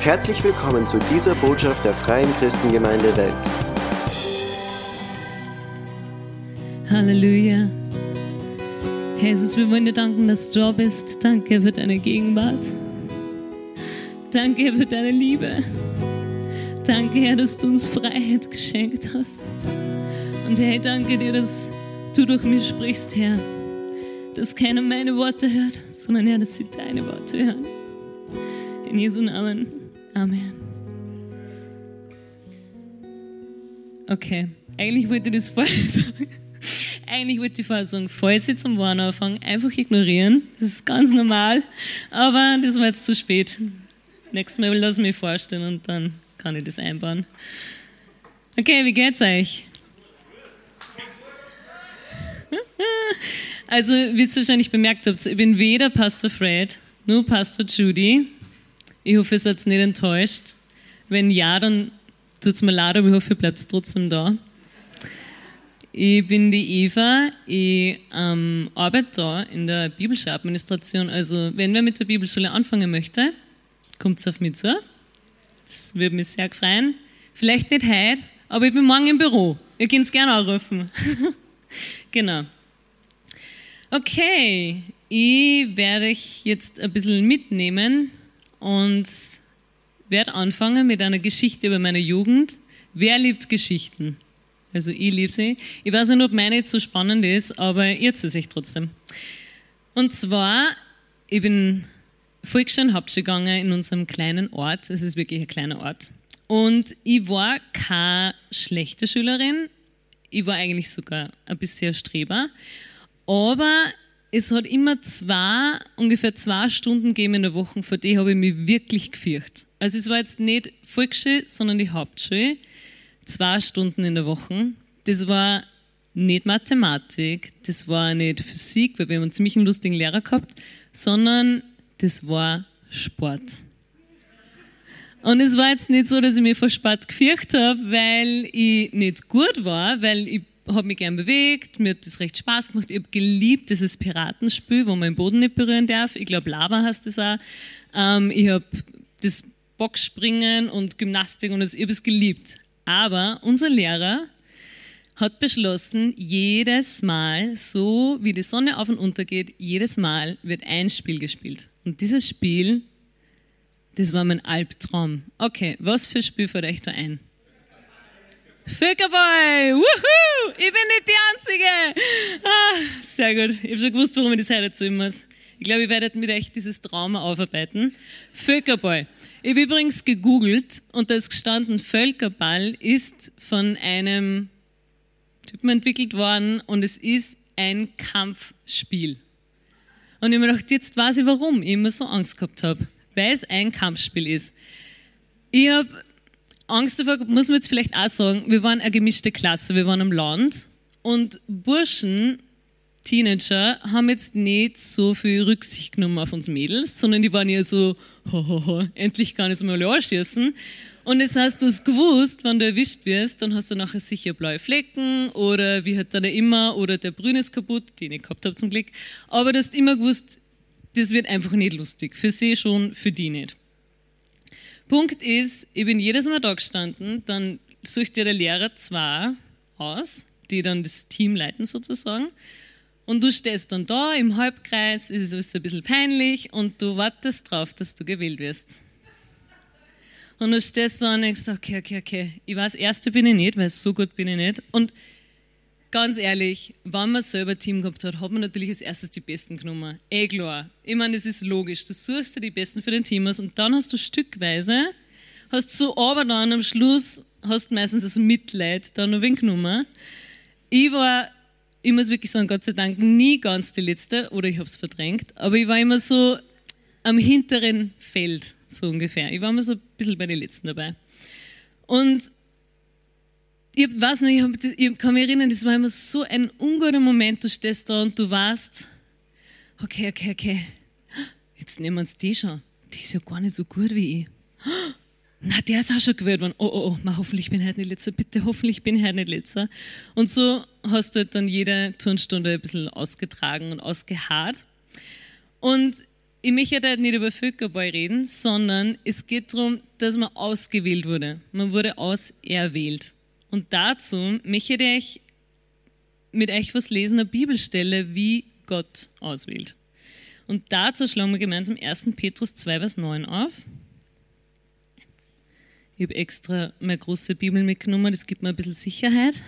Herzlich willkommen zu dieser Botschaft der Freien Christengemeinde Wels. Halleluja. Jesus, wir wollen dir danken, dass du da bist. Danke für deine Gegenwart. Danke für deine Liebe. Danke, Herr, dass du uns Freiheit geschenkt hast. Und ich danke dir, dass du durch mich sprichst, Herr. Dass keiner meine Worte hört, sondern Herr, dass sie deine Worte hören. In Jesu Namen. Amen. Okay, eigentlich wollte ich das vorher sagen. Eigentlich wollte ich vorher sagen, falls ich zum Warnen anfange, einfach ignorieren. Das ist ganz normal. Aber das war jetzt zu spät. Nächstes Mal lass mich vorstellen und dann kann ich das einbauen. Okay, wie geht's euch? Also, wie ihr wahrscheinlich bemerkt habt, ich bin weder Pastor Fred, nur Pastor Judy. Ich hoffe, ihr seid nicht enttäuscht. Wenn ja, dann tut es mir leid, aber ich hoffe, ihr bleibt trotzdem da. Ich bin die Eva, ich ähm, arbeite da in der Bibelschule-Administration. Also, wenn wer mit der Bibelschule anfangen möchte, kommt auf mich zu. Das würde mich sehr freuen. Vielleicht nicht heute, aber ich bin morgen im Büro. Ihr könnt es gerne anrufen. genau. Okay, ich werde euch jetzt ein bisschen mitnehmen und werde anfangen mit einer Geschichte über meine Jugend. Wer liebt Geschichten? Also ich liebe sie. Ich weiß nicht, ob meine jetzt so spannend ist, aber ihr zu sich trotzdem. Und zwar, ich bin Hauptschule gegangen in unserem kleinen Ort. Es ist wirklich ein kleiner Ort. Und ich war keine schlechte Schülerin. Ich war eigentlich sogar ein bisschen Streber. Aber es hat immer zwei, ungefähr zwei Stunden gegeben in der Woche, vor die habe ich mich wirklich gefürchtet. Also es war jetzt nicht Volksschule, sondern die Hauptschule. Zwei Stunden in der Woche. Das war nicht Mathematik, das war nicht Physik, weil wir haben einen ziemlich lustigen Lehrer gehabt, sondern das war Sport. Und es war jetzt nicht so, dass ich mich vor Sport gefürchtet habe, weil ich nicht gut war, weil ich habe mich gern bewegt, mir hat das recht Spaß gemacht. Ich habe geliebt dieses Piratenspiel, wo man den Boden nicht berühren darf. Ich glaube, Lava heißt das auch. Ähm, ich habe das Boxspringen und Gymnastik und das, ich habe es geliebt. Aber unser Lehrer hat beschlossen, jedes Mal, so wie die Sonne auf und unter geht, jedes Mal wird ein Spiel gespielt. Und dieses Spiel, das war mein Albtraum. Okay, was für Spiel fällt euch da ein? Völkerboy! Wuhu! Ich bin nicht die Einzige! Ah, sehr gut. Ich habe schon gewusst, warum ich das heute erzählen muss. Ich glaube, ich werde mit euch dieses Trauma aufarbeiten. Völkerboy. Ich habe übrigens gegoogelt und da ist gestanden, Völkerball ist von einem Typen entwickelt worden und es ist ein Kampfspiel. Und ich habe mir gedacht, jetzt weiß ich, warum ich immer so Angst gehabt habe. Weil es ein Kampfspiel ist. Ich habe Angst davor, muss man jetzt vielleicht auch sagen, wir waren eine gemischte Klasse, wir waren am Land und Burschen, Teenager, haben jetzt nicht so viel Rücksicht genommen auf uns Mädels, sondern die waren ja so, hohoho, endlich kann ich es mal anschießen. Und das heißt, du hast gewusst, wenn du erwischt wirst, dann hast du nachher sicher blaue Flecken oder wie hat der immer oder der Brüne ist kaputt, den ich gehabt habe zum Glück. Aber du hast immer gewusst, das wird einfach nicht lustig. Für sie schon, für die nicht. Punkt ist, ich bin jedes Mal da gestanden, dann sucht dir der Lehrer zwei aus, die dann das Team leiten sozusagen. Und du stehst dann da im Halbkreis, es ist ein bisschen peinlich und du wartest drauf, dass du gewählt wirst. Und du stehst da und denkst, okay, okay, okay, ich weiß, Erste bin ich nicht, weil so gut bin ich nicht. Und ganz ehrlich, wenn man selber Team gehabt hat, hat man natürlich als erstes die Besten genommen. Eh klar. Ich meine, das ist logisch. Du suchst dir die Besten für dein Team aus und dann hast du stückweise, hast so aber dann am Schluss, hast meistens das Mitleid dann noch wen genommen. Ich war, ich muss wirklich sagen, Gott sei Dank, nie ganz die Letzte oder ich habe es verdrängt, aber ich war immer so am hinteren Feld so ungefähr. Ich war immer so ein bisschen bei den Letzten dabei. Und ich weiß nicht, ich, ich kann mich erinnern, das war immer so ein unguter Moment. Du stehst da und du weißt, okay, okay, okay, jetzt nehmen wir uns die schon. Die ist ja gar nicht so gut wie ich. Na, der ist auch schon gewählt worden. Oh, oh, oh, ma, hoffentlich bin ich heute nicht letzter. Bitte, hoffentlich bin ich heute nicht letzter. Und so hast du halt dann jede Turnstunde ein bisschen ausgetragen und ausgeharrt. Und ich möchte heute nicht über Völkerball reden, sondern es geht darum, dass man ausgewählt wurde. Man wurde auserwählt. Und dazu möchte ich mit euch was lesen, eine Bibelstelle, wie Gott auswählt. Und dazu schlagen wir gemeinsam 1. Petrus 2, Vers 9 auf. Ich habe extra meine große Bibel mitgenommen, das gibt mir ein bisschen Sicherheit.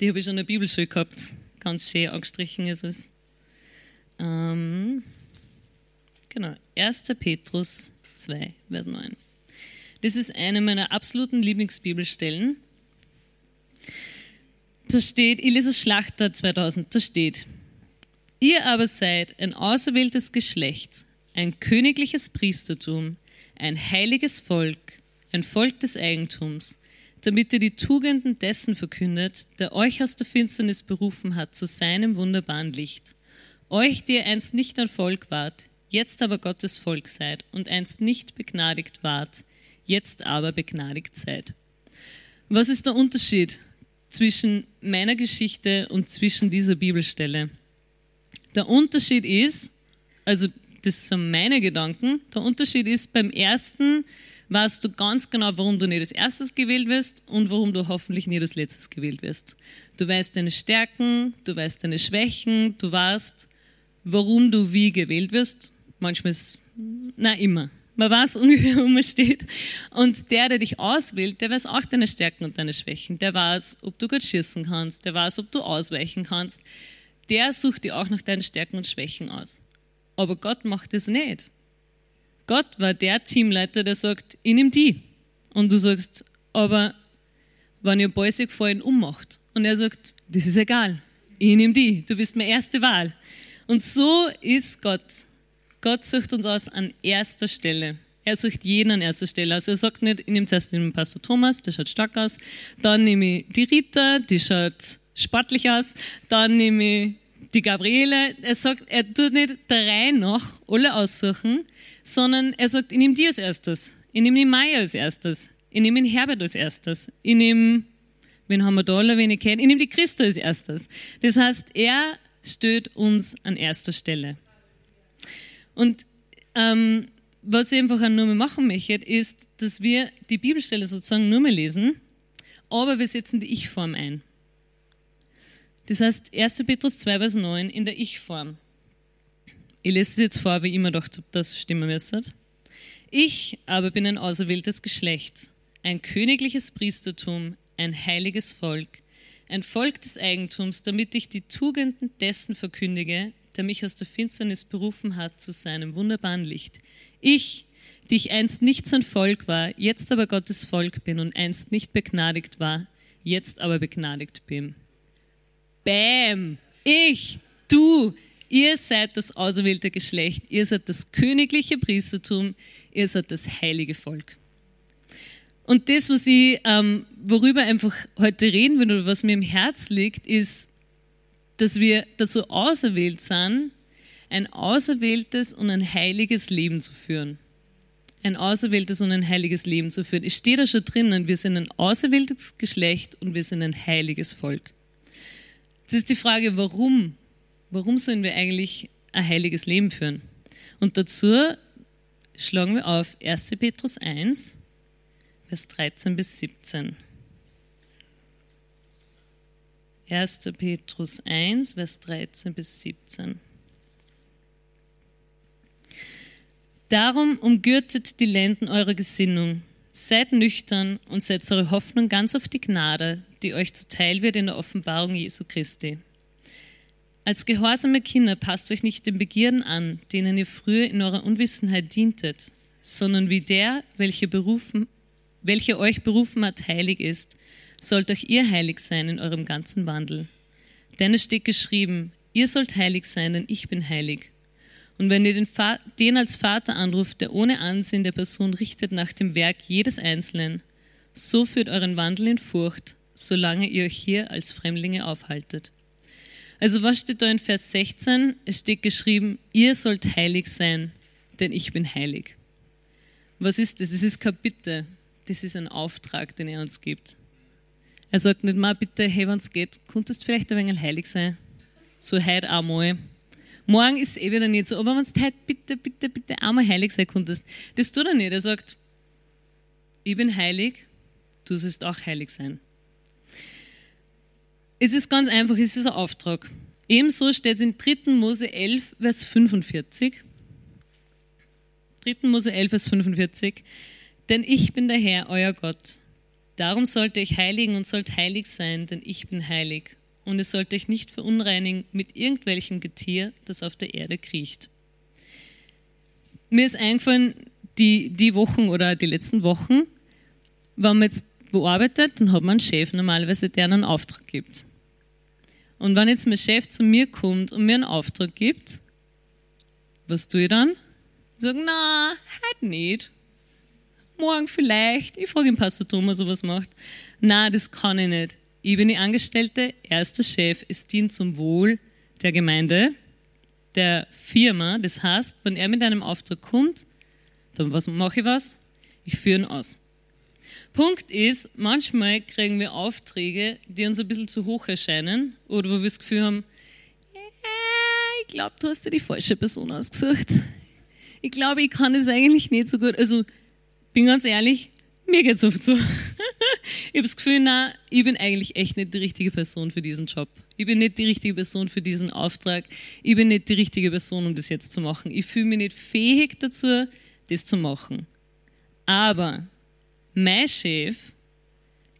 Die habe ich schon in der Bibelschule gehabt. Ganz schön angestrichen ist es. Ähm, genau, 1. Petrus 2, Vers 9. Das ist eine meiner absoluten Lieblingsbibelstellen. Da steht, ich lese Schlachter 2000, da steht, ihr aber seid ein auserwähltes Geschlecht, ein königliches Priestertum, ein heiliges Volk, ein Volk des Eigentums, damit ihr die Tugenden dessen verkündet, der euch aus der Finsternis berufen hat zu seinem wunderbaren Licht. Euch, die ihr einst nicht ein Volk wart, jetzt aber Gottes Volk seid und einst nicht begnadigt wart, jetzt aber begnadigt seid. Was ist der Unterschied zwischen meiner Geschichte und zwischen dieser Bibelstelle? Der Unterschied ist, also das sind meine Gedanken, der Unterschied ist, beim ersten weißt du ganz genau, warum du nicht als erstes gewählt wirst und warum du hoffentlich nicht als letztes gewählt wirst. Du weißt deine Stärken, du weißt deine Schwächen, du weißt, warum du wie gewählt wirst. Manchmal ist, na immer. Man weiß ungefähr, wo man steht. Und der, der dich auswählt, der weiß auch deine Stärken und deine Schwächen. Der weiß, ob du gut schießen kannst. Der weiß, ob du ausweichen kannst. Der sucht dir auch nach deinen Stärken und Schwächen aus. Aber Gott macht es nicht. Gott war der Teamleiter, der sagt, ich nehme die. Und du sagst, aber wenn ihr Bäuse gefallen ummacht. Und er sagt, das ist egal. Ich nehme die. Du bist meine erste Wahl. Und so ist Gott. Gott sucht uns aus an erster Stelle. Er sucht jeden an erster Stelle. Also er sagt nicht, ich nehme zuerst den Pastor Thomas, der schaut stark aus. Dann nehme ich die Rita, die schaut sportlich aus. Dann nehme ich die Gabriele. Er sagt, er tut nicht der Reihe nach alle aussuchen, sondern er sagt, ich nehme die als erstes. Ich nehme den Meier als erstes. Ich nehme den Herbert als erstes. Ich nehme, wen haben wir da alle, wen ich kenne? Ich nehme die Christa als erstes. Das heißt, er steht uns an erster Stelle. Und ähm, was ich einfach nur mehr machen möchte, ist, dass wir die Bibelstelle sozusagen nur mehr lesen, aber wir setzen die Ich-Form ein. Das heißt, 1. Petrus 2, Vers 9 in der Ich-Form. Ich lese es jetzt vor, wie immer gedacht habe, das stimmen müsste. Ich aber bin ein auserwähltes Geschlecht, ein königliches Priestertum, ein heiliges Volk, ein Volk des Eigentums, damit ich die Tugenden dessen verkündige, der mich aus der Finsternis berufen hat zu seinem wunderbaren Licht. Ich, die ich einst nicht sein Volk war, jetzt aber Gottes Volk bin und einst nicht begnadigt war, jetzt aber begnadigt bin. Bäm! Ich, du, ihr seid das auserwählte Geschlecht, ihr seid das königliche Priestertum, ihr seid das heilige Volk. Und das, was ich, ähm, worüber einfach heute reden will oder was mir im Herz liegt, ist, dass wir dazu auserwählt sind, ein auserwähltes und ein heiliges Leben zu führen. Ein auserwähltes und ein heiliges Leben zu führen. Es steht da schon drinnen, wir sind ein auserwähltes Geschlecht und wir sind ein heiliges Volk. Jetzt ist die Frage, warum? Warum sollen wir eigentlich ein heiliges Leben führen? Und dazu schlagen wir auf 1. Petrus 1, Vers 13 bis 17. 1. Petrus 1, Vers 13 bis 17. Darum umgürtet die Lenden eurer Gesinnung, seid nüchtern und setzt eure Hoffnung ganz auf die Gnade, die euch zuteil wird in der Offenbarung Jesu Christi. Als gehorsame Kinder passt euch nicht den Begierden an, denen ihr früher in eurer Unwissenheit dientet, sondern wie der, welcher berufen, welcher euch berufen hat, heilig ist, sollt auch ihr heilig sein in eurem ganzen Wandel. Denn es steht geschrieben, ihr sollt heilig sein, denn ich bin heilig. Und wenn ihr den, den als Vater anruft, der ohne Ansehen der Person richtet nach dem Werk jedes Einzelnen, so führt euren Wandel in Furcht, solange ihr euch hier als Fremdlinge aufhaltet. Also was steht da in Vers 16? Es steht geschrieben, ihr sollt heilig sein, denn ich bin heilig. Was ist das? Es ist kein Bitte, das ist ein Auftrag, den er uns gibt. Er sagt nicht mal, bitte, hey, wenn es geht, könntest du vielleicht ein wenig heilig sein? So heute einmal. Morgen ist eh wieder nicht so, aber wenn du heute bitte, bitte, bitte einmal heilig sein konntest, das tut er nicht. Er sagt, ich bin heilig, du sollst auch heilig sein. Es ist ganz einfach, es ist ein Auftrag. Ebenso steht es in 3. Mose 11, Vers 45. 3. Mose 11, Vers 45. Denn ich bin der Herr, euer Gott. Darum sollt ihr euch heiligen und sollt heilig sein, denn ich bin heilig. Und ihr sollt euch nicht verunreinigen mit irgendwelchem Getier, das auf der Erde kriecht. Mir ist eingefallen, die, die Wochen oder die letzten Wochen, wenn man jetzt bearbeitet, dann hat man einen Chef normalerweise, der einen Auftrag gibt. Und wenn jetzt mein Chef zu mir kommt und mir einen Auftrag gibt, was tue ich dann? Ich sage, na, halt nicht. Morgen vielleicht. Ich frage den Pastor Thomas, ob er was macht. Na, das kann ich nicht. Ich bin die Angestellte, er ist der Chef, es dient zum Wohl der Gemeinde, der Firma. Das heißt, wenn er mit einem Auftrag kommt, dann was mache ich was? Ich führe ihn aus. Punkt ist, manchmal kriegen wir Aufträge, die uns ein bisschen zu hoch erscheinen oder wo wir das Gefühl haben, ich glaube, du hast dir die falsche Person ausgesucht. Ich glaube, ich kann das eigentlich nicht so gut. Also, bin ganz ehrlich, mir geht es oft so. ich habe das Gefühl, na, ich bin eigentlich echt nicht die richtige Person für diesen Job. Ich bin nicht die richtige Person für diesen Auftrag. Ich bin nicht die richtige Person, um das jetzt zu machen. Ich fühle mich nicht fähig dazu, das zu machen. Aber mein Chef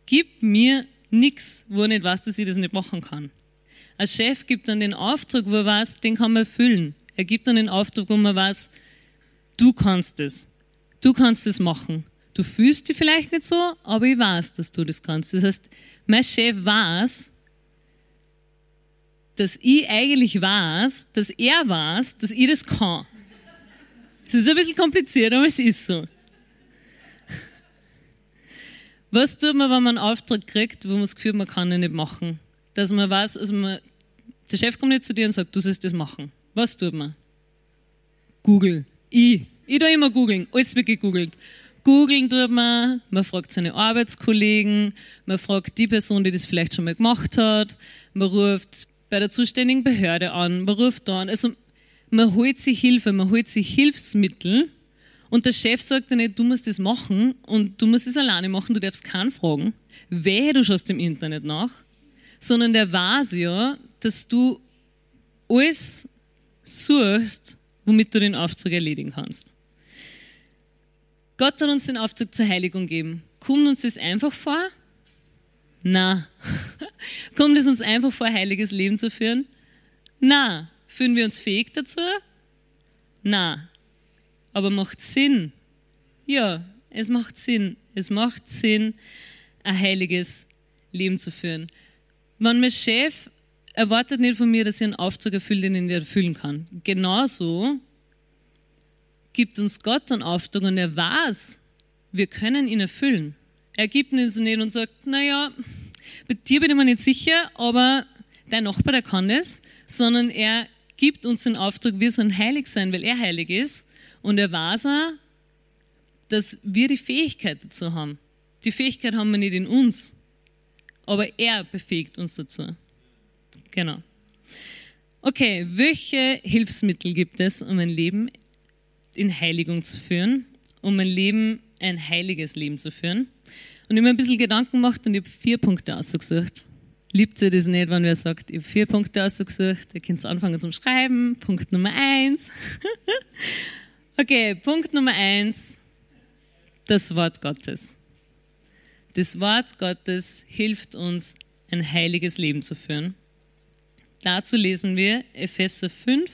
gibt mir nichts, wo er nicht weiß, dass ich das nicht machen kann. Ein Chef gibt dann den Auftrag, wo er weiß, den kann man erfüllen. Er gibt dann den Auftrag, wo man weiß, du kannst es. Du kannst es machen. Du fühlst dich vielleicht nicht so, aber ich weiß, dass du das kannst. Das heißt, mein Chef weiß, dass ich eigentlich weiß, dass er weiß, dass ich das kann. Es ist ein bisschen kompliziert, aber es ist so. Was tut man, wenn man einen Auftrag kriegt, wo man das Gefühl hat, man kann ihn nicht machen? Dass man weiß, also man, der Chef kommt nicht zu dir und sagt, du sollst das machen. Was tut man? Google. Ich. Ich tue immer googeln. Alles wird gegoogelt. Googeln tut man, man fragt seine Arbeitskollegen, man fragt die Person, die das vielleicht schon mal gemacht hat, man ruft bei der zuständigen Behörde an, man ruft da an. Also man holt sich Hilfe, man holt sich Hilfsmittel und der Chef sagt dann nicht, du musst das machen und du musst es alleine machen, du darfst keinen fragen. Wehe, du schaust im Internet nach. Sondern der weiß ja, dass du alles suchst, womit du den Auftrag erledigen kannst. Gott hat uns den Auftrag zur Heiligung gegeben. Kommt uns das einfach vor? Na. Kommt es uns einfach vor, heiliges Leben zu führen? Na. Fühlen wir uns fähig dazu? Na. Aber macht Sinn? Ja, es macht Sinn. Es macht Sinn, ein heiliges Leben zu führen. Wenn mein Chef erwartet nicht von mir, dass ich einen Auftrag erfülle, den ich nicht erfüllen kann. Genauso gibt uns Gott einen Auftrag und er weiß, wir können ihn erfüllen. Er gibt uns nicht und sagt, naja, bei dir bin ich mir nicht sicher, aber dein Nachbar, der kann das, sondern er gibt uns den Auftrag, wir sollen heilig sein, weil er heilig ist und er weiß auch, dass wir die Fähigkeit dazu haben. Die Fähigkeit haben wir nicht in uns, aber er befähigt uns dazu. Genau. Okay, welche Hilfsmittel gibt es, um ein Leben in Heiligung zu führen, um ein Leben, ein heiliges Leben zu führen? Und ich mir ein bisschen Gedanken gemacht und ich habe vier Punkte ausgesucht. Liebt ihr das nicht, wenn wer sagt, ich habe vier Punkte ausgesucht, ihr könnt anfangen zum Schreiben. Punkt Nummer eins. Okay, Punkt Nummer eins, das Wort Gottes. Das Wort Gottes hilft uns, ein heiliges Leben zu führen. Dazu lesen wir Epheser 5,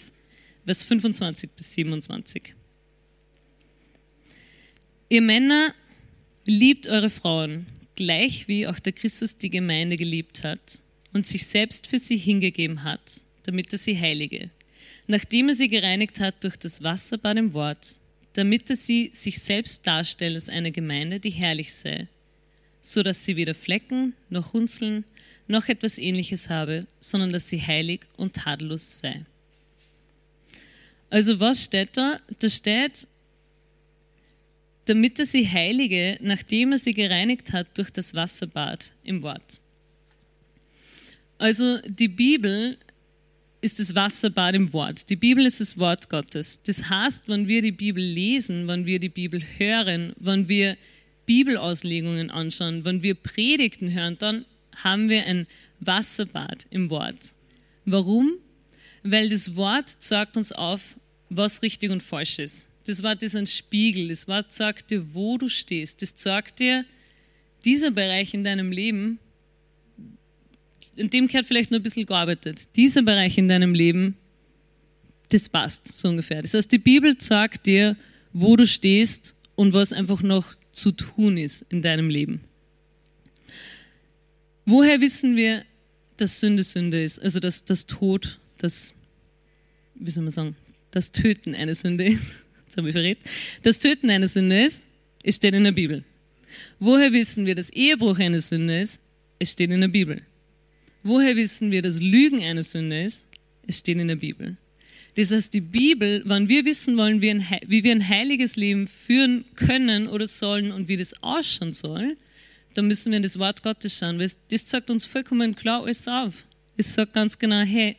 Vers 25 bis 27. Ihr Männer liebt eure Frauen, gleich wie auch der Christus die Gemeinde geliebt hat und sich selbst für sie hingegeben hat, damit er sie heilige nachdem er sie gereinigt hat durch das Wasser bei dem Wort, damit er sie sich selbst darstellt als eine Gemeinde, die herrlich sei, so dass sie weder Flecken noch Runzeln noch etwas ähnliches habe, sondern dass sie heilig und tadellos sei. Also was steht da? Da steht, damit er sie heilige, nachdem er sie gereinigt hat durch das Wasserbad im Wort. Also die Bibel ist das Wasserbad im Wort. Die Bibel ist das Wort Gottes. Das heißt, wenn wir die Bibel lesen, wenn wir die Bibel hören, wenn wir Bibelauslegungen anschauen, wenn wir Predigten hören, dann haben wir ein Wasserbad im Wort. Warum? Weil das Wort zeigt uns auf, was richtig und falsch ist. Das Wort ist ein Spiegel. Das Wort sagt dir, wo du stehst. Das sagt dir, dieser Bereich in deinem Leben in dem gehört vielleicht nur ein bisschen gearbeitet. Dieser Bereich in deinem Leben, das passt so ungefähr. Das heißt, die Bibel sagt dir, wo du stehst und was einfach noch zu tun ist in deinem Leben. Woher wissen wir, dass Sünde Sünde ist? Also, dass das Tod, das, wie soll man sagen, das Töten eine Sünde ist. Das habe ich verrät. Das Töten eine Sünde ist, es steht in der Bibel. Woher wissen wir, dass Ehebruch eine Sünde ist? Es steht in der Bibel. Woher wissen wir, dass Lügen eine Sünde ist? Es steht in der Bibel. Das heißt, die Bibel, wenn wir wissen wollen, wie, ein, wie wir ein heiliges Leben führen können oder sollen und wie das ausschauen soll, dann müssen wir in das Wort Gottes schauen, weil das sagt uns vollkommen klar alles auf. Es sagt ganz genau, hey,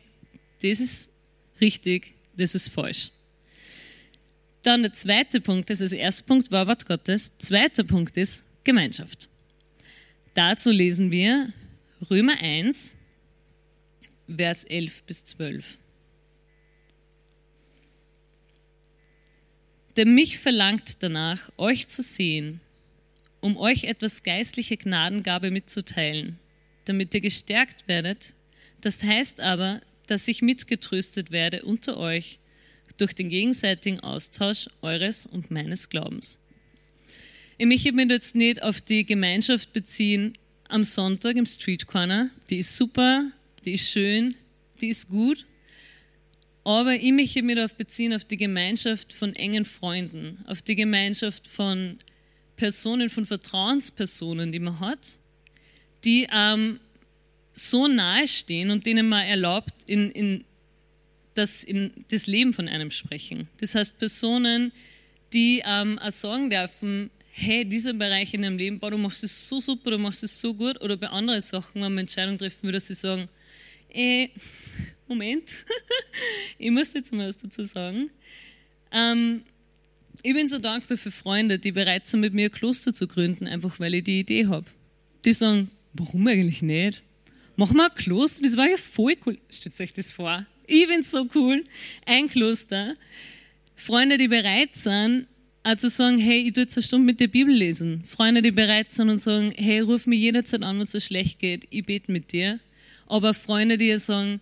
das ist richtig, das ist falsch. Dann der zweite Punkt ist, also erste Punkt war Wort Gottes, zweiter Punkt ist Gemeinschaft. Dazu lesen wir Römer 1, Vers 11 bis 12. Denn mich verlangt danach, euch zu sehen, um euch etwas geistliche Gnadengabe mitzuteilen, damit ihr gestärkt werdet. Das heißt aber, dass ich mitgetröstet werde unter euch durch den gegenseitigen Austausch eures und meines Glaubens. Ich möchte mich jetzt nicht auf die Gemeinschaft beziehen, am Sonntag im Street Corner. Die ist super, die ist schön, die ist gut. Aber ich möchte mich darauf beziehen, auf die Gemeinschaft von engen Freunden, auf die Gemeinschaft von Personen, von Vertrauenspersonen, die man hat, die ähm, so nahe stehen und denen man erlaubt, in, in, das, in das Leben von einem sprechen. Das heißt, Personen, die ähm, auch sagen dürfen, hey, dieser Bereich in deinem Leben, boah, du machst es so super, du machst es so gut, oder bei anderen Sachen, wenn man Entscheidungen treffen würde, dass sie sagen, eh, Moment, ich muss jetzt mal was dazu sagen. Ähm, ich bin so dankbar für Freunde, die bereit sind, mit mir ein Kloster zu gründen, einfach weil ich die Idee habe. Die sagen, warum eigentlich nicht? Mach mal ein Kloster, das war ja voll cool. Stellt euch das vor. Ich bin so cool. Ein Kloster. Freunde, die bereit sind, also sagen, hey, ich tue jetzt eine Stunde mit der Bibel lesen. Freunde, die bereit sind und sagen, hey, ruf mich jederzeit an, wenn es so schlecht geht, ich bete mit dir. Aber Freunde, die sagen,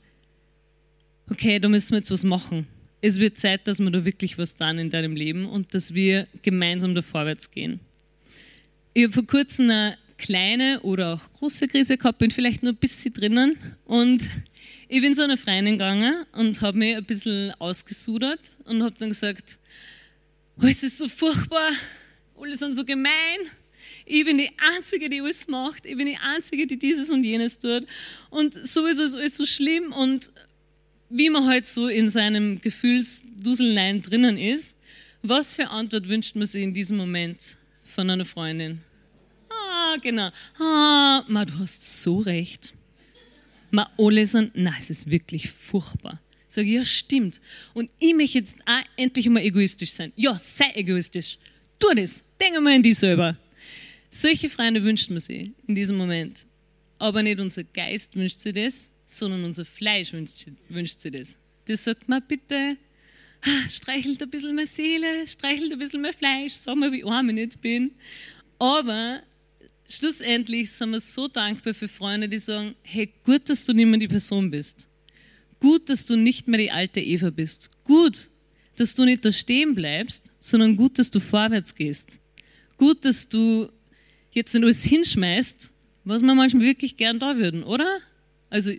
okay, da müssen wir jetzt was machen. Es wird Zeit, dass wir da wirklich was tun in deinem Leben und dass wir gemeinsam da vorwärts gehen. Ich habe vor kurzem eine kleine oder auch große Krise gehabt, bin vielleicht nur ein bisschen drinnen und ich bin so eine Freundin gegangen und habe mich ein bisschen ausgesudert und habe dann gesagt, oh, es ist so furchtbar, alle sind so gemein. Ich bin die Einzige, die alles macht. Ich bin die Einzige, die dieses und jenes tut. Und sowieso ist alles so schlimm. Und wie man halt so in seinem Gefühlsduselnein drinnen ist, was für Antwort wünscht man sich in diesem Moment von einer Freundin? Genau. Ah, ma, du hast so recht. Ma, alle sind, nein, es ist wirklich furchtbar. Sage ich, ja, stimmt. Und ich möchte jetzt auch endlich mal egoistisch sein. Ja, sei egoistisch. Tu das. Denke mal an dich selber. Solche Freunde wünscht man sich in diesem Moment. Aber nicht unser Geist wünscht sich das, sondern unser Fleisch wünscht, sich das. Das sagt man bitte, streichelt ein bisschen meine Seele, streichelt ein bisschen mein Fleisch, sag mal, wie arm ich nicht bin. Aber schlussendlich sind wir so dankbar für Freunde, die sagen, hey, gut, dass du nicht mehr die Person bist. Gut, dass du nicht mehr die alte Eva bist. Gut, dass du nicht da stehen bleibst, sondern gut, dass du vorwärts gehst. Gut, dass du jetzt nicht alles hinschmeißt, was wir manchmal wirklich gern da würden, oder? Also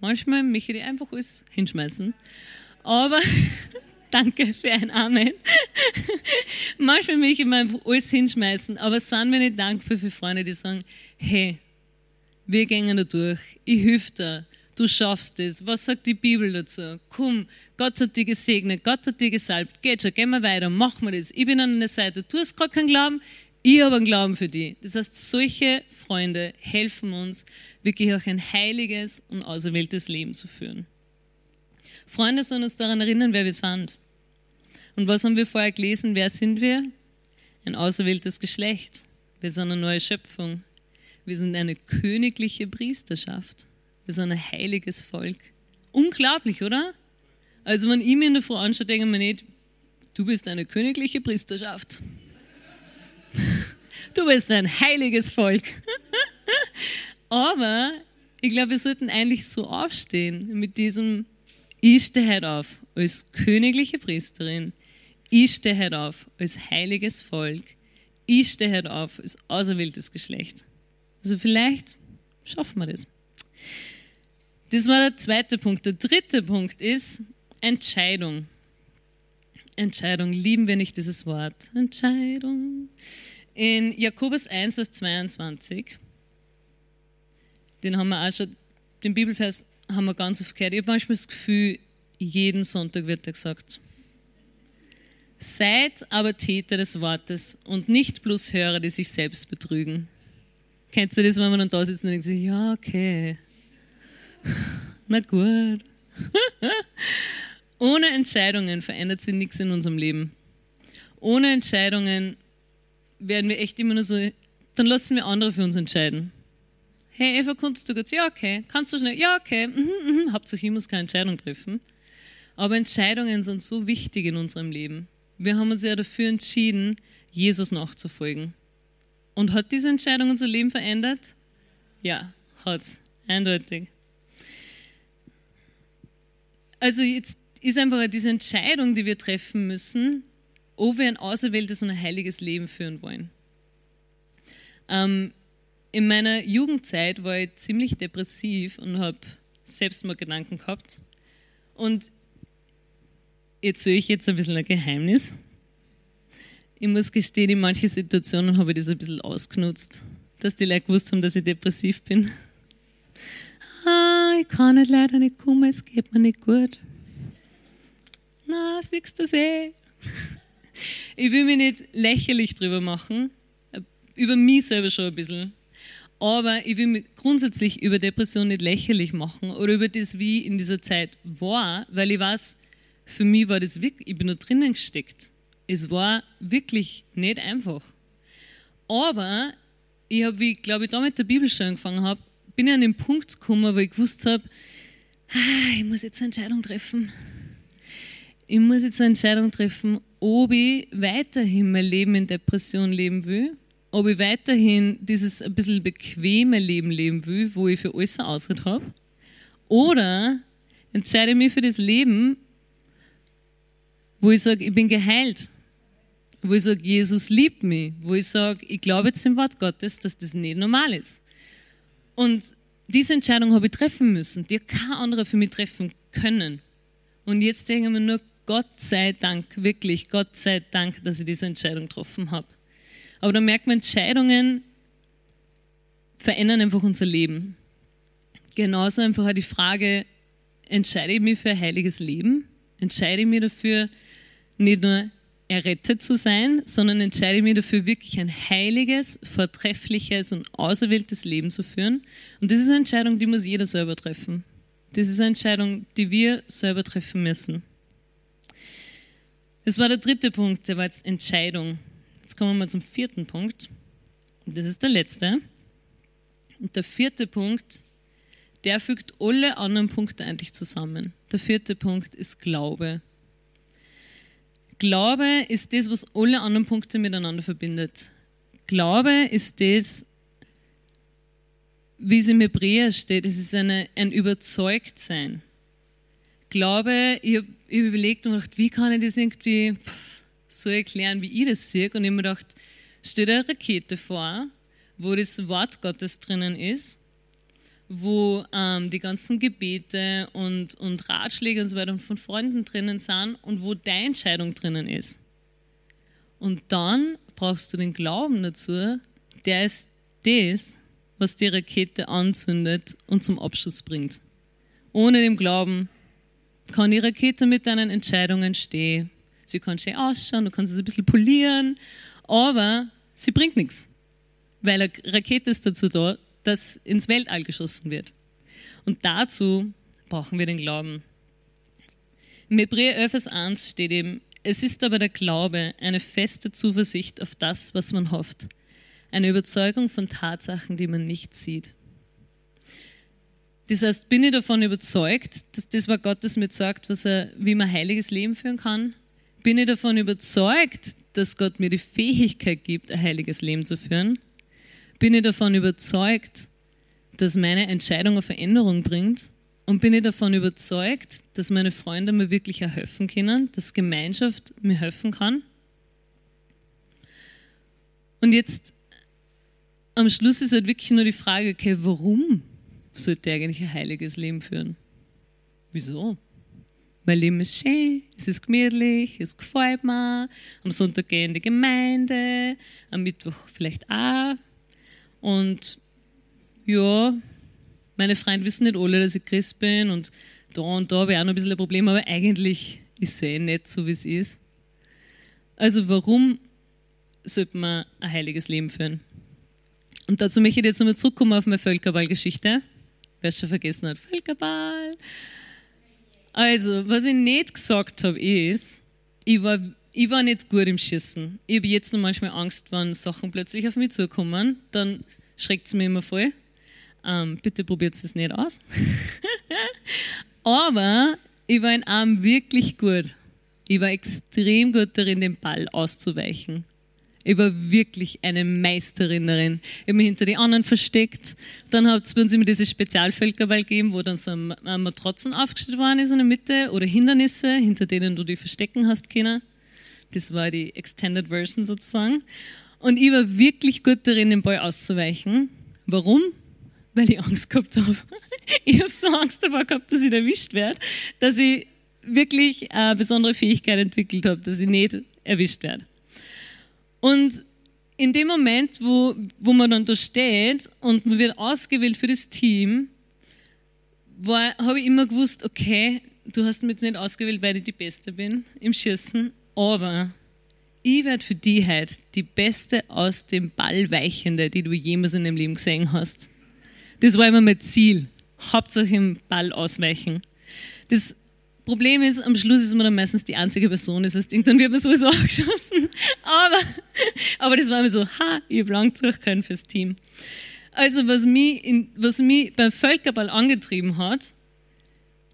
manchmal möchte ich einfach alles hinschmeißen. Aber danke für ein Amen. manchmal möchte ich einfach alles hinschmeißen, aber sind wir nicht dankbar für Freunde, die sagen, hey, wir gehen da durch, ich helfe dir, du schaffst es. Was sagt die Bibel dazu? Komm, Gott hat dich gesegnet, Gott hat dich gesalbt. Geht schon, gehen wir weiter, machen wir das. Ich bin an deiner Seite. Du hast gerade keinen Glauben, ich habe einen Glauben für dich. Das heißt, solche Freunde helfen uns, wirklich auch ein heiliges und auserwähltes Leben zu führen. Freunde sollen uns daran erinnern, wer wir sind. Und was haben wir vorher gelesen? Wer sind wir? Ein auserwähltes Geschlecht. Wir sind eine neue Schöpfung. Wir sind eine königliche Priesterschaft. Wir sind ein heiliges Volk. Unglaublich, oder? Also, wenn ich mir in der Früh anschaue, denke ich mir nicht, du bist eine königliche Priesterschaft. Du bist ein heiliges Volk. Aber ich glaube, wir sollten eigentlich so aufstehen mit diesem, ich stehe heute auf als königliche Priesterin, ich stehe heute auf als heiliges Volk, ich stehe heute auf als auserwähltes Geschlecht. Also vielleicht schaffen wir das. Das war der zweite Punkt. Der dritte Punkt ist Entscheidung. Entscheidung, lieben wir nicht dieses Wort. Entscheidung. In Jakobus 1, Vers 22 den haben wir auch schon, den Bibelvers haben wir ganz oft gehört. Ich habe manchmal das Gefühl, jeden Sonntag wird er gesagt. Seid aber Täter des Wortes und nicht bloß Hörer, die sich selbst betrügen. Kennst du das, wenn man dann da sitzt und denkt sich, ja, okay. Na gut. Ohne Entscheidungen verändert sich nichts in unserem Leben. Ohne Entscheidungen werden wir echt immer nur so, dann lassen wir andere für uns entscheiden. Hey Eva, kannst du kurz? Ja, okay. Kannst du schnell? Ja, okay. Mhm, mhm. Hauptsache, ich muss keine Entscheidung treffen. Aber Entscheidungen sind so wichtig in unserem Leben. Wir haben uns ja dafür entschieden, Jesus nachzufolgen. Und hat diese Entscheidung unser Leben verändert? Ja, hat's. Eindeutig. Also jetzt ist einfach diese Entscheidung, die wir treffen müssen, ob wir ein auserwähltes und ein heiliges Leben führen wollen. Ähm, in meiner Jugendzeit war ich ziemlich depressiv und habe Selbstmordgedanken gehabt. Und erzähle ich jetzt ein bisschen ein Geheimnis. Ich muss gestehen, in manchen Situationen habe ich das ein bisschen ausgenutzt, dass die Leute gewusst haben, dass ich depressiv bin. Ah, ich kann nicht leider nicht kommen, es geht mir nicht gut. Na, siehst du das eh? Ich will mich nicht lächerlich drüber machen, über mich selber schon ein bisschen, aber ich will mich grundsätzlich über Depression nicht lächerlich machen oder über das, wie in dieser Zeit war, weil ich weiß, für mich war das wirklich, ich bin da drinnen gesteckt. Es war wirklich nicht einfach. Aber ich habe, wie glaube ich da mit der Bibel schon angefangen habe, bin ich an den Punkt gekommen, wo ich gewusst habe, ah, ich muss jetzt eine Entscheidung treffen. Ich muss jetzt eine Entscheidung treffen, ob ich weiterhin mein Leben in Depression leben will ob ich weiterhin dieses ein bisschen bequeme Leben leben will, wo ich für alles einen Ausritt habe, oder entscheide ich mich für das Leben, wo ich sage, ich bin geheilt, wo ich sage, Jesus liebt mich, wo ich sage, ich glaube jetzt im Wort Gottes, dass das nicht normal ist. Und diese Entscheidung habe ich treffen müssen, die kein anderer für mich treffen können. Und jetzt denke ich mir nur, Gott sei Dank, wirklich, Gott sei Dank, dass ich diese Entscheidung getroffen habe. Aber da merkt man, Entscheidungen verändern einfach unser Leben. Genauso einfach auch die Frage, entscheide ich mich für ein heiliges Leben? Entscheide ich mich dafür, nicht nur errettet zu sein, sondern entscheide ich mich dafür, wirklich ein heiliges, vortreffliches und auserwähltes Leben zu führen. Und das ist eine Entscheidung, die muss jeder selber treffen. Das ist eine Entscheidung, die wir selber treffen müssen. Das war der dritte Punkt, der war jetzt Entscheidung. Jetzt kommen wir mal zum vierten Punkt. Das ist der letzte. Und der vierte Punkt, der fügt alle anderen Punkte eigentlich zusammen. Der vierte Punkt ist Glaube. Glaube ist das, was alle anderen Punkte miteinander verbindet. Glaube ist das, wie es im Hebräer steht, es ist eine, ein Überzeugtsein. Glaube, ich habe hab überlegt und gedacht, wie kann ich das irgendwie, pff, so erklären, wie ich das sehe. Und ich habe mir gedacht, stell dir eine Rakete vor, wo das Wort Gottes drinnen ist, wo ähm, die ganzen Gebete und, und Ratschläge und so weiter von Freunden drinnen sind und wo deine Entscheidung drinnen ist. Und dann brauchst du den Glauben dazu, der ist das, was die Rakete anzündet und zum Abschuss bringt. Ohne den Glauben kann die Rakete mit deinen Entscheidungen stehen Sie kann schön ausschauen, du kannst es ein bisschen polieren, aber sie bringt nichts, weil eine Rakete ist dazu da, dass ins Weltall geschossen wird. Und dazu brauchen wir den Glauben. Im Hebräer 11, 1 steht eben, es ist aber der Glaube, eine feste Zuversicht auf das, was man hofft, eine Überzeugung von Tatsachen, die man nicht sieht. Das heißt, bin ich davon überzeugt, dass das, was Gott mir sagt, was er, wie man heiliges Leben führen kann? Bin ich davon überzeugt, dass Gott mir die Fähigkeit gibt, ein heiliges Leben zu führen? Bin ich davon überzeugt, dass meine Entscheidung eine Veränderung bringt? Und bin ich davon überzeugt, dass meine Freunde mir wirklich helfen können, dass Gemeinschaft mir helfen kann? Und jetzt am Schluss ist halt wirklich nur die Frage, okay, warum sollte eigentlich ein heiliges Leben führen? Wieso? Mein Leben ist schön, es ist gemütlich, es gefällt mir. Am Sonntag gehe ich in die Gemeinde, am Mittwoch vielleicht auch. Und ja, meine Freunde wissen nicht alle, dass ich Christ bin und da und da habe ich auch noch ein bisschen ein Problem, aber eigentlich ist es eh nicht so, wie es ist. Also warum sollte man ein heiliges Leben führen? Und dazu möchte ich jetzt nochmal zurückkommen auf meine Völkerball-Geschichte. Wer es schon vergessen hat, Völkerball. Also, was ich nicht gesagt habe, ist, ich war, ich war nicht gut im Schießen. Ich habe jetzt noch manchmal Angst, wenn Sachen plötzlich auf mich zukommen, dann schreckt es mir immer voll. Ähm, bitte probiert es nicht aus. Aber ich war in einem wirklich gut. Ich war extrem gut darin, den Ball auszuweichen. Ich war wirklich eine Meisterin darin. Ich habe mich hinter die anderen versteckt. Dann hat es bei uns immer diese Spezialvölkerball gegeben, wo dann so ein Matratzen aufgestellt worden ist in der Mitte oder Hindernisse, hinter denen du dich verstecken hast können. Das war die Extended Version sozusagen. Und ich war wirklich gut darin, den Ball auszuweichen. Warum? weil ich Angst gehabt habe. Ich habe so Angst davor gehabt, dass ich erwischt werde, dass ich wirklich eine besondere Fähigkeit entwickelt habe, dass ich nicht erwischt werde. Und in dem Moment, wo, wo man dann da steht und man wird ausgewählt für das Team, habe ich immer gewusst, okay, du hast mich jetzt nicht ausgewählt, weil ich die Beste bin im Schießen, aber ich werde für die heute die Beste aus dem Ball weichende, die du jemals in deinem Leben gesehen hast. Das war immer mein Ziel. Hauptsache im Ball ausweichen. Das Problem ist, am Schluss ist man dann meistens die einzige Person, das Ding, dann wird man sowieso auch geschossen. Aber, aber das war mir so, ha, ich habe lang können fürs Team. Also was mich, in, was mich beim Völkerball angetrieben hat,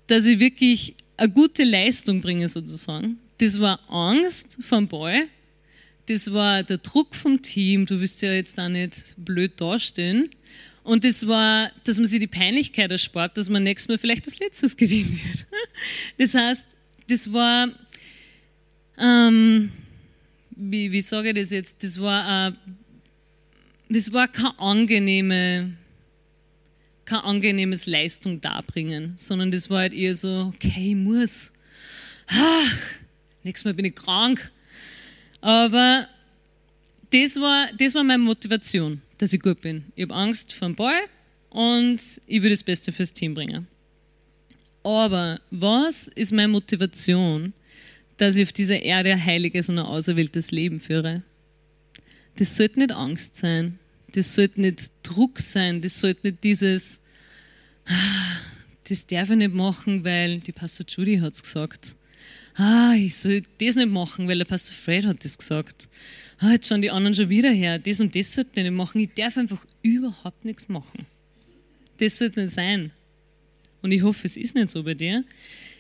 dass ich wirklich eine gute Leistung bringe sozusagen, das war Angst vom Ball, das war der Druck vom Team, du wirst ja jetzt da nicht blöd dastehen und das war, dass man sich die Peinlichkeit erspart, dass man nächstes Mal vielleicht das Letztes gewinnen wird. Das heißt, das war, ähm, wie, wie sage ich das jetzt, das war, äh, das war keine angenehme, kein angenehmes Leistung darbringen, sondern das war halt eher so, okay, ich muss. Ach, nächstes Mal bin ich krank. Aber das war, das war meine Motivation dass ich gut bin. Ich habe Angst vor dem Ball und ich will das Beste fürs Team bringen. Aber was ist meine Motivation, dass ich auf dieser Erde ein heiliges und ein auserwähltes Leben führe? Das sollte nicht Angst sein. Das sollte nicht Druck sein. Das sollte nicht dieses, das darf ich nicht machen, weil die Pastor Judy hat es gesagt. Ah, ich soll das nicht machen, weil der Pastor Fred hat das gesagt ah, jetzt schauen die anderen schon wieder her, das und das sollte ich nicht machen. Ich darf einfach überhaupt nichts machen. Das sollte nicht sein. Und ich hoffe, es ist nicht so bei dir.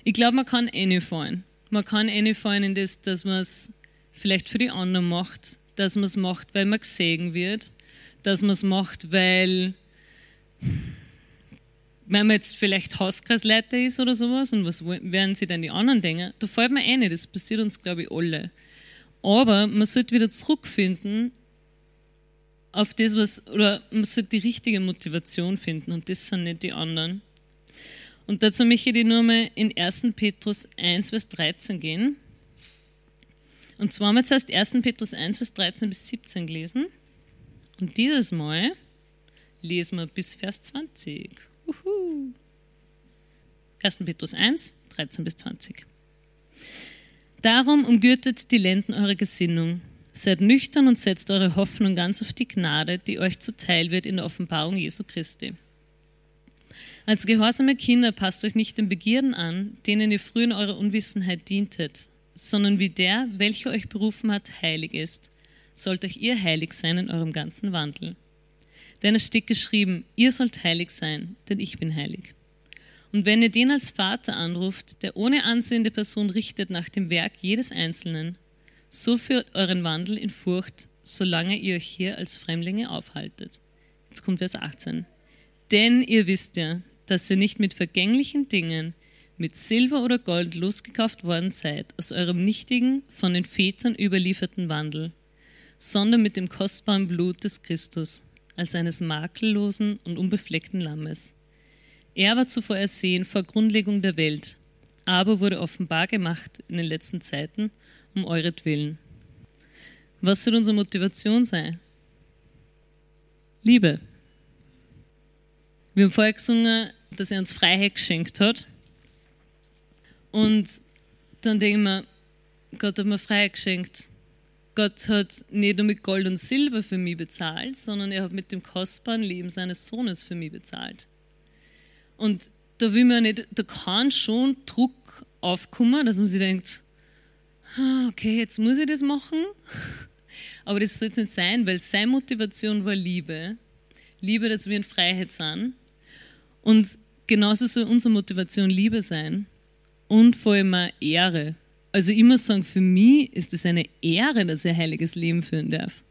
Ich glaube, man kann eh nicht fallen. Man kann eh nicht fallen in das, dass man es vielleicht für die anderen macht, dass man es macht, weil man gesehen wird, dass man es macht, weil, wenn man jetzt vielleicht Hauskreisleiter ist oder sowas und was werden sie dann die anderen denken, da fällt man eh nicht. Das passiert uns, glaube ich, alle. Aber man sollte wieder zurückfinden auf das, was, oder man sollte die richtige Motivation finden und das sind nicht die anderen. Und dazu möchte ich nur mal in 1. Petrus 1, Vers 13 gehen. Und zwar haben wir zuerst 1. Petrus 1, Vers 13 bis 17 gelesen. Und dieses Mal lesen wir bis Vers 20. Uhu. 1. Petrus 1, 13 bis 20. Darum umgürtet die Lenden eure Gesinnung. Seid nüchtern und setzt eure Hoffnung ganz auf die Gnade, die euch zuteil wird in der Offenbarung Jesu Christi. Als gehorsame Kinder passt euch nicht den Begierden an, denen ihr früher in eurer Unwissenheit dientet, sondern wie der, welcher euch berufen hat, heilig ist, sollt euch ihr heilig sein in eurem ganzen Wandel. Denn es steht geschrieben, ihr sollt heilig sein, denn ich bin heilig. Und wenn ihr den als Vater anruft, der ohne ansehende Person richtet nach dem Werk jedes Einzelnen, so führt euren Wandel in Furcht, solange ihr euch hier als Fremdlinge aufhaltet. Jetzt kommt Vers 18. Denn ihr wisst ja, dass ihr nicht mit vergänglichen Dingen, mit Silber oder Gold losgekauft worden seid, aus eurem nichtigen, von den Vätern überlieferten Wandel, sondern mit dem kostbaren Blut des Christus, als eines makellosen und unbefleckten Lammes. Er war zuvor ersehen vor Grundlegung der Welt, aber wurde offenbar gemacht in den letzten Zeiten um euretwillen. Was soll unsere Motivation sein? Liebe. Wir haben vorher gesungen, dass er uns Freiheit geschenkt hat. Und dann denke ich mir, Gott hat mir Freiheit geschenkt. Gott hat nicht nur mit Gold und Silber für mich bezahlt, sondern er hat mit dem kostbaren Leben seines Sohnes für mich bezahlt. Und da will man nicht, da kann schon Druck aufkommen, dass man sich denkt, ah, okay, jetzt muss ich das machen. Aber das soll es nicht sein, weil seine Motivation war Liebe. Liebe, dass wir in Freiheit sind. Und genauso soll unsere Motivation Liebe sein und vor allem auch Ehre. Also ich muss sagen, für mich ist es eine Ehre, dass ich ein heiliges Leben führen darf.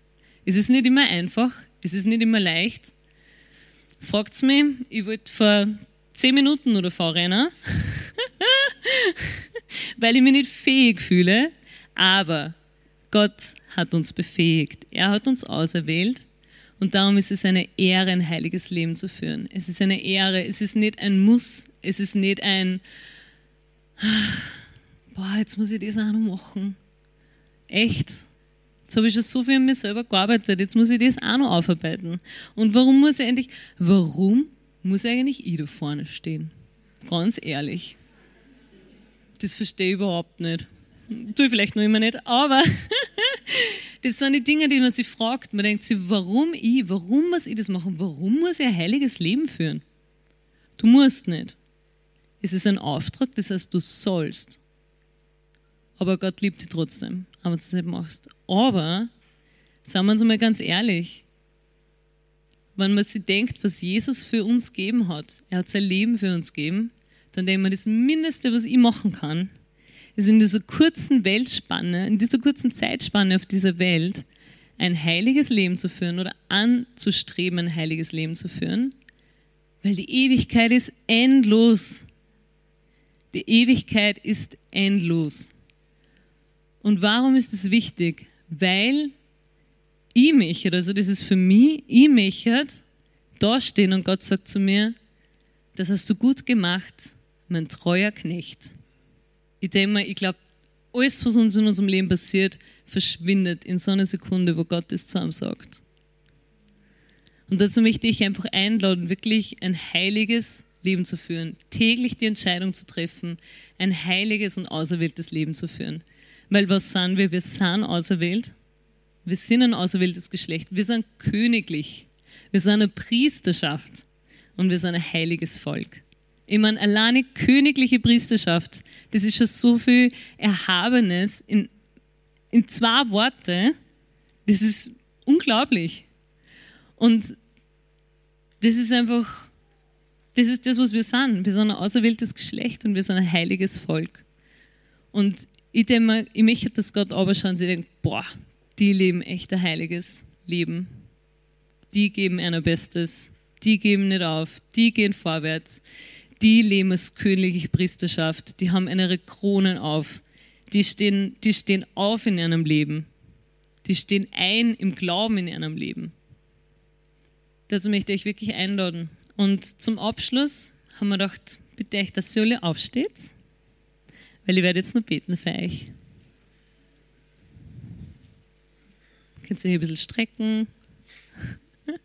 Es ist nicht immer einfach, es ist nicht immer leicht. Fragt's mich, ich wollte vor zehn Minuten oder vorrennen, weil ich mich nicht fähig fühle, aber Gott hat uns befähigt. Er hat uns auserwählt und darum ist es eine Ehre, ein heiliges Leben zu führen. Es ist eine Ehre, es ist nicht ein Muss, es ist nicht ein, boah, jetzt muss ich das auch noch machen. Echt? Jetzt habe ich schon so viel an mir selber gearbeitet, jetzt muss ich das auch noch aufarbeiten. Und warum muss ich endlich, warum muss eigentlich ich da vorne stehen? Ganz ehrlich. Das verstehe ich überhaupt nicht. Tue ich vielleicht noch immer nicht, aber das sind die Dinge, die man sich fragt. Man denkt sich, warum ich, warum muss ich das machen? Warum muss ich ein heiliges Leben führen? Du musst nicht. Es ist ein Auftrag, das heißt, du sollst. Aber Gott liebt dich trotzdem, wenn du das nicht machst. Aber, sagen wir uns mal ganz ehrlich, wenn man sich denkt, was Jesus für uns gegeben hat, er hat sein Leben für uns gegeben, dann denkt man, das Mindeste, was ich machen kann, ist in dieser kurzen Weltspanne, in dieser kurzen Zeitspanne auf dieser Welt, ein heiliges Leben zu führen oder anzustreben, ein heiliges Leben zu führen, weil die Ewigkeit ist endlos. Die Ewigkeit ist endlos. Und warum ist es wichtig? Weil ich möchte, also das ist für mich, ich möchte da stehen und Gott sagt zu mir, das hast du gut gemacht, mein treuer Knecht. Ich denke mal, ich glaube, alles, was uns in unserem Leben passiert, verschwindet in so einer Sekunde, wo Gott es zu einem sagt. Und dazu möchte ich einfach einladen, wirklich ein heiliges Leben zu führen, täglich die Entscheidung zu treffen, ein heiliges und auserwähltes Leben zu führen. Weil was sind wir? Wir sind auserwählt. Wir sind ein auserwähltes Geschlecht. Wir sind königlich. Wir sind eine Priesterschaft. Und wir sind ein heiliges Volk. Ich meine, alleine königliche Priesterschaft, das ist schon so viel Erhabenes in, in zwei Worte. Das ist unglaublich. Und das ist einfach, das ist das, was wir sind. Wir sind ein auserwähltes Geschlecht und wir sind ein heiliges Volk. Und ich denke mir, ich möchte, dass Gott aber schauen, sie denkt, boah, die leben echt ein heiliges Leben. Die geben einer Bestes. Die geben nicht auf. Die gehen vorwärts die leben als königliche Priesterschaft, die haben ihre Kronen auf, die stehen, die stehen auf in ihrem Leben, die stehen ein im Glauben in ihrem Leben. Dazu möchte ich wirklich einladen. Und zum Abschluss haben wir gedacht, bitte euch, dass ihr alle aufsteht, weil ich werde jetzt noch beten für euch. Könnt ihr euch ein bisschen strecken,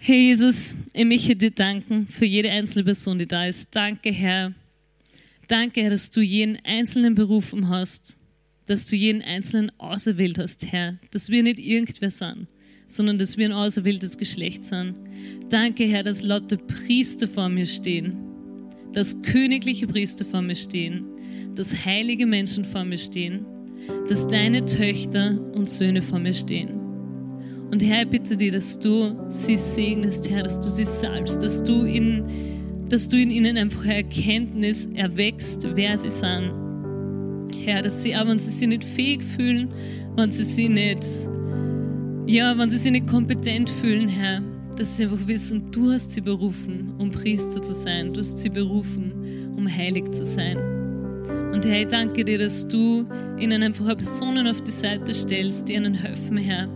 Herr Jesus, ich möchte dir danken für jede einzelne Person, die da ist. Danke, Herr. Danke, Herr, dass du jeden Einzelnen berufen hast, dass du jeden Einzelnen auserwählt hast, Herr, dass wir nicht irgendwer sind, sondern dass wir ein auserwähltes Geschlecht sind. Danke, Herr, dass lauter Priester vor mir stehen, dass königliche Priester vor mir stehen, dass heilige Menschen vor mir stehen, dass deine Töchter und Söhne vor mir stehen. Und Herr, ich bitte dir, dass du sie segnest, Herr, dass du sie salbst, dass du in, dass du in ihnen einfach Erkenntnis erwächst, wer sie sind. Herr, dass sie, auch wenn sie sich nicht fähig fühlen, wenn sie sich nicht, ja, wenn sie sich nicht kompetent fühlen, Herr, dass sie einfach wissen, du hast sie berufen, um Priester zu sein, du hast sie berufen, um heilig zu sein. Und ich danke dir, dass du ihnen einfach Personen auf die Seite stellst, die ihnen helfen, Herr.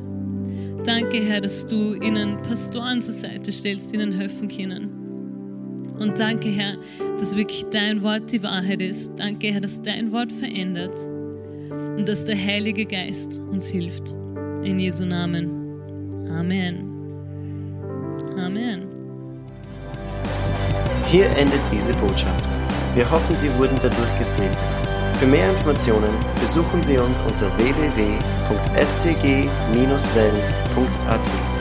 Danke, Herr, dass du ihnen Pastoren zur Seite stellst, die ihnen helfen können. Und danke, Herr, dass wirklich dein Wort die Wahrheit ist. Danke, Herr, dass dein Wort verändert und dass der Heilige Geist uns hilft. In Jesu Namen. Amen. Amen. Hier endet diese Botschaft. Wir hoffen, Sie wurden dadurch gesegnet. Für mehr Informationen besuchen Sie uns unter www.fcg-wells.at.